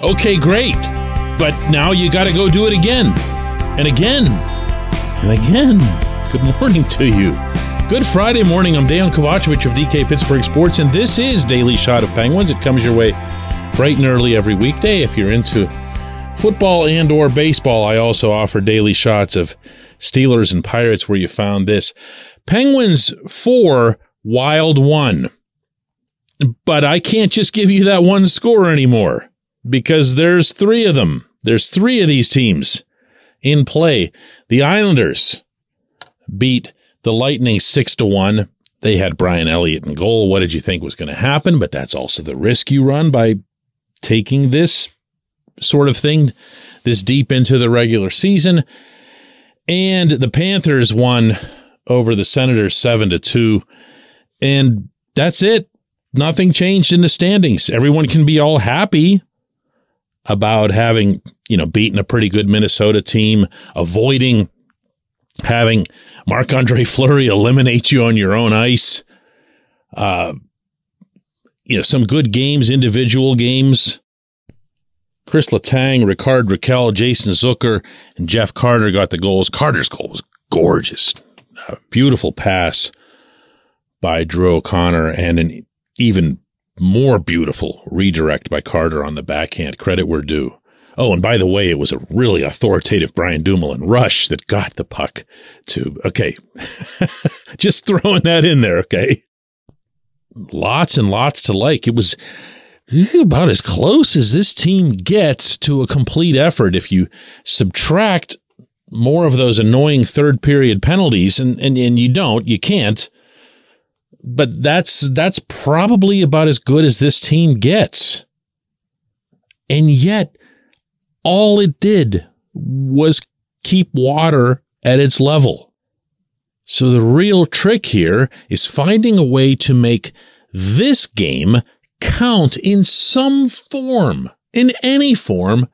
Okay, great. But now you got to go do it again and again and again. Good morning to you. Good Friday morning. I'm Dejan Kovacevic of DK Pittsburgh Sports, and this is Daily Shot of Penguins. It comes your way bright and early every weekday. If you're into football and or baseball, I also offer daily shots of Steelers and Pirates where you found this. Penguins 4, Wild 1. But I can't just give you that one score anymore because there's three of them. There's three of these teams in play. The Islanders beat the Lightning 6 to 1. They had Brian Elliott in goal. What did you think was going to happen? But that's also the risk you run by taking this sort of thing this deep into the regular season. And the Panthers won over the Senators 7 to 2. And that's it. Nothing changed in the standings. Everyone can be all happy about having, you know, beaten a pretty good Minnesota team, avoiding having Marc Andre Fleury eliminate you on your own ice. Uh, you know, some good games, individual games. Chris Letang, Rickard Rakell, Jason Zucker, and Jeff Carter got the goals. Carter's goal was gorgeous. A beautiful pass by Drew O'Connor and an even more beautiful redirect by Carter on the backhand. Credit where due. Oh, and by the way, it was a really authoritative Brian Dumoulin rush that got the puck to. Okay. Just throwing that in there. Okay. Lots and lots to like. It was about as close as this team gets to a complete effort if you subtract more of those annoying third period penalties and, and, and you don't, you can't. But that's that's probably about as good as this team gets. And yet all it did was keep water at its level. So the real trick here is finding a way to make this game count in some form, in any form,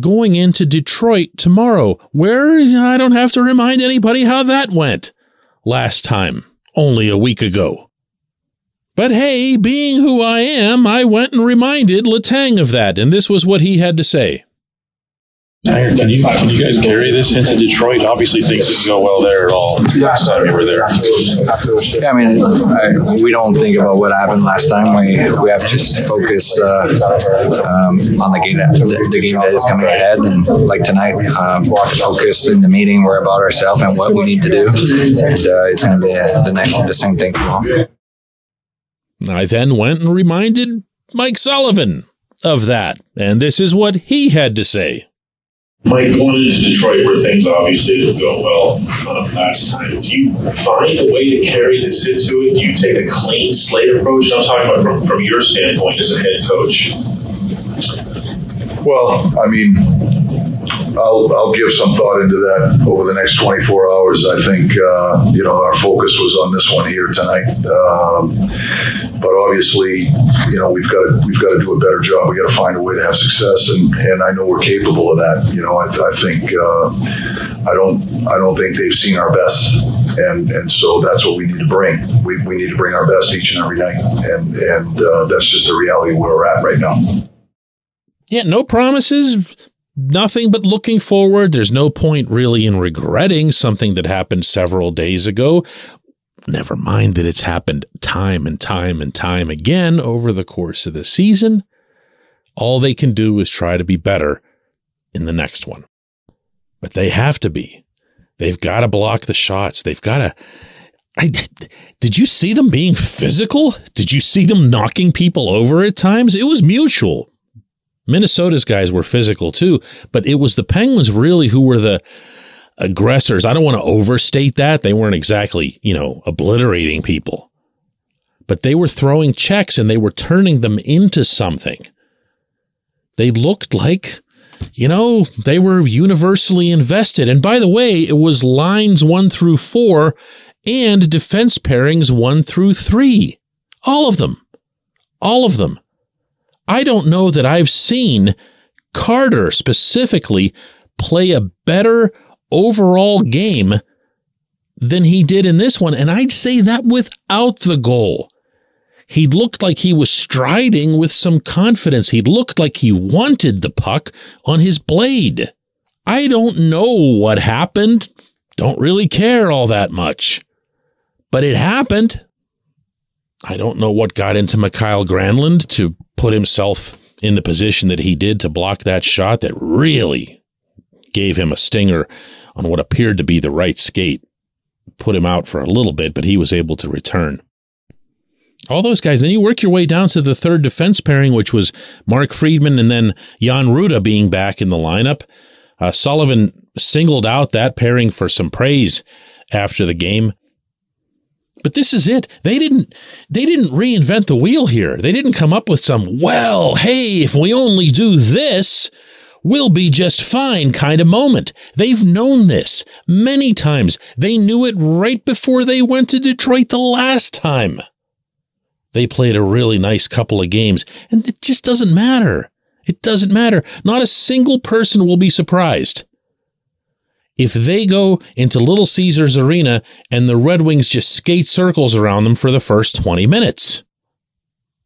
going into Detroit tomorrow, where I don't have to remind anybody how that went last time, only a week ago. But hey, being who I am, I went and reminded Letang of that, and this was what he had to say. Can you, can you guys carry this into Detroit? Obviously, things didn't go well there at all last time you were there. Yeah, I mean, I, we don't think about what happened last time. We we have to just focus uh, um, on the game that the, the, game that is coming ahead, and like tonight, um, focus in the meeting. We're about ourselves and what we need to do, and uh, it's going to be uh, the next the same thing. I then went and reminded Mike Sullivan of that, and this is what he had to say. Mike, going into Detroit where things obviously didn't go well uh, last time, do you find a way to carry this into it? Do you take a clean slate approach? I'm talking about from, from your standpoint as a head coach. Well, I mean, I'll, I'll give some thought into that over the next 24 hours. I think, uh, you know, our focus was on this one here tonight. Um, but obviously, you know, we've got to, we've got to do a better job. We got to find a way to have success. And, and I know we're capable of that. You know, I, I think, uh, I don't, I don't think they've seen our best. And, and so that's what we need to bring. We, we need to bring our best each and every night. And, and uh, that's just the reality where we're at right now. Yeah, no promises, nothing but looking forward. There's no point really in regretting something that happened several days ago. Never mind that it's happened time and time and time again over the course of the season. All they can do is try to be better in the next one. But they have to be. They've got to block the shots. They've got to. I, did you see them being physical? Did you see them knocking people over at times? It was mutual. Minnesota's guys were physical too, but it was the Penguins really who were the aggressors. I don't want to overstate that. They weren't exactly, you know, obliterating people, but they were throwing checks and they were turning them into something. They looked like, you know, they were universally invested. And by the way, it was lines one through four and defense pairings one through three. All of them. All of them. I don't know that I've seen Carter specifically play a better overall game than he did in this one. And I'd say that without the goal. he looked like he was striding with some confidence. He looked like he wanted the puck on his blade. I don't know what happened. Don't really care all that much. But it happened. I don't know what got into Mikael Granlund to put himself in the position that he did to block that shot that really gave him a stinger on what appeared to be the right skate. Put him out for a little bit, but he was able to return. All those guys. Then you work your way down to the third defense pairing, which was Mark Friedman and then Jan Rutta being back in the lineup. Uh, Sullivan singled out that pairing for some praise after the game. But this is it. They didn't they didn't reinvent the wheel here. They didn't come up with some, well, hey, if we only do this, we'll be just fine kind of moment. They've known this many times. They knew it right before they went to Detroit the last time. They played a really nice couple of games, and it just doesn't matter. It doesn't matter. Not a single person will be surprised if they go into Little Caesars Arena and the Red Wings just skate circles around them for the first 20 minutes.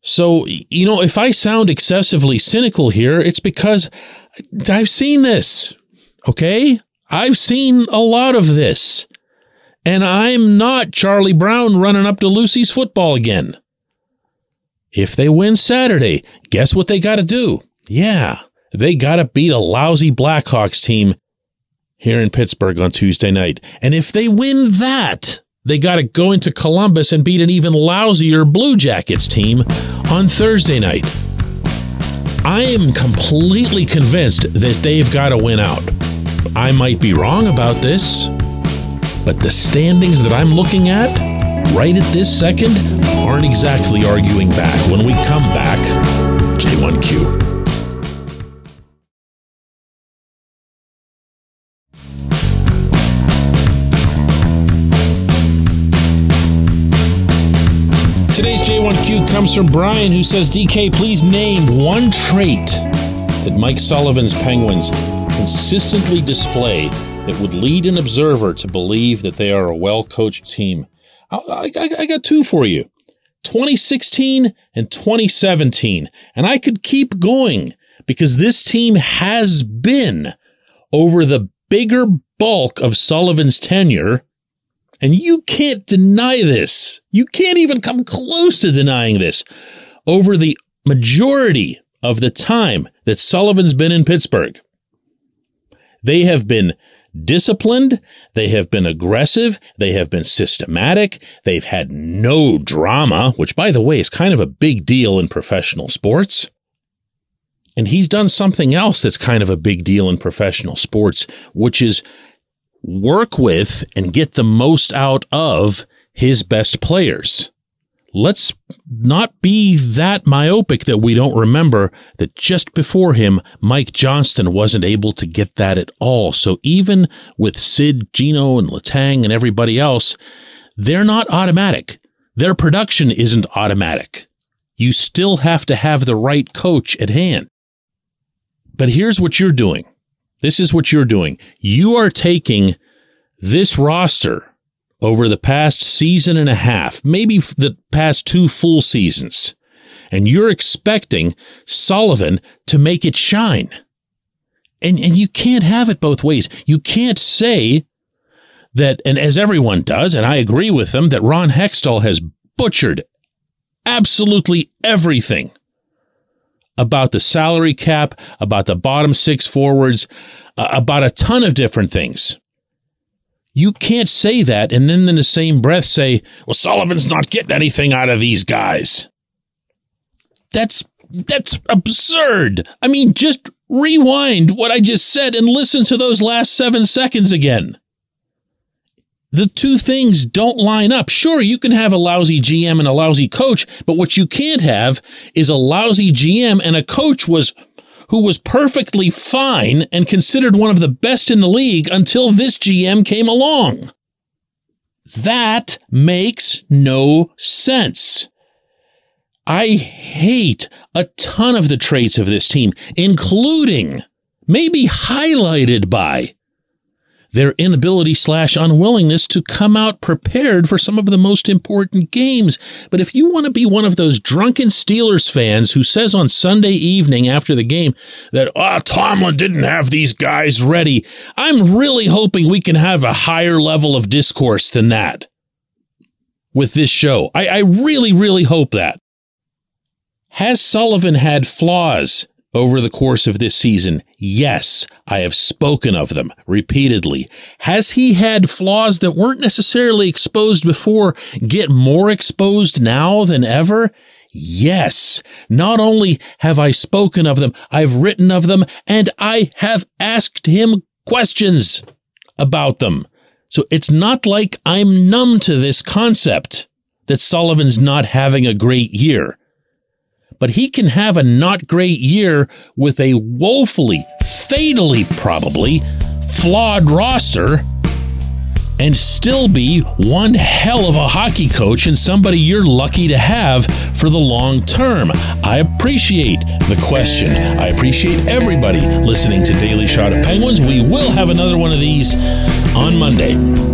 So, you know, if I sound excessively cynical here, it's because I've seen this. Okay? I've seen a lot of this. And I'm not Charlie Brown running up to Lucy's football again. If they win Saturday, guess what they got to do? Yeah, they got to beat a lousy Blackhawks team here in Pittsburgh on Tuesday night. And if they win that, they got to go into Columbus and beat an even lousier Blue Jackets team on Thursday night. I am completely convinced that they've got to win out. I might be wrong about this, but the standings that I'm looking at right at this second aren't exactly arguing back. When we come back, J1Q. J1Q comes from Brian, who says, DK, please name one trait that Mike Sullivan's Penguins consistently display that would lead an observer to believe that they are a well coached team. I, I, I got two for you 2016 and 2017. And I could keep going because this team has been over the bigger bulk of Sullivan's tenure and you can't deny this. You can't even come close to denying this. Over the majority of the time that Sullivan's been in Pittsburgh, they have been disciplined. They have been aggressive. They have been systematic. They've had no drama, which by the way is kind of a big deal in professional sports. And he's done something else that's kind of a big deal in professional sports, which is work with and get the most out of his best players. Let's not be that myopic that we don't remember that just before him, Mike Johnston wasn't able to get that at all. So even with Sid, Gino, and Letang and everybody else, they're not automatic. Their production isn't automatic. You still have to have the right coach at hand. But here's what you're doing. This is what you're doing. You are taking this roster over the past season and a half, maybe the past two full seasons, and you're expecting Sullivan to make it shine. And, and you can't have it both ways. You can't say that, and as everyone does, and I agree with them, that Ron Hextall has butchered absolutely everything about the salary cap, about the bottom six forwards, uh, about a ton of different things. You can't say that and then in the same breath say, well, Sullivan's not getting anything out of these guys. That's that's absurd. I mean, just rewind what I just said and listen to those last seven seconds again. The two things don't line up. Sure, you can have a lousy GM and a lousy coach, but what you can't have is a lousy GM and a coach was who was perfectly fine and considered one of the best in the league until this GM came along. That makes no sense. I hate a ton of the traits of this team, including, maybe highlighted by, their inability slash unwillingness to come out prepared for some of the most important games. But if you want to be one of those drunken Steelers fans who says on Sunday evening after the game that, oh, Tomlin didn't have these guys ready, I'm really hoping we can have a higher level of discourse than that with this show. I, I really, really hope that. Has Sullivan had flaws? Over the course of this season? Yes, I have spoken of them repeatedly. Has he had flaws that weren't necessarily exposed before get more exposed now than ever? Yes. Not only have I spoken of them, I've written of them, and I have asked him questions about them. So it's not like I'm numb to this concept that Sullivan's not having a great year but he can have a not great year with a woefully, fatally probably, flawed roster and still be one hell of a hockey coach and somebody you're lucky to have for the long term. I appreciate the question. I appreciate everybody listening to Daily Shot of Penguins. We will have another one of these on Monday.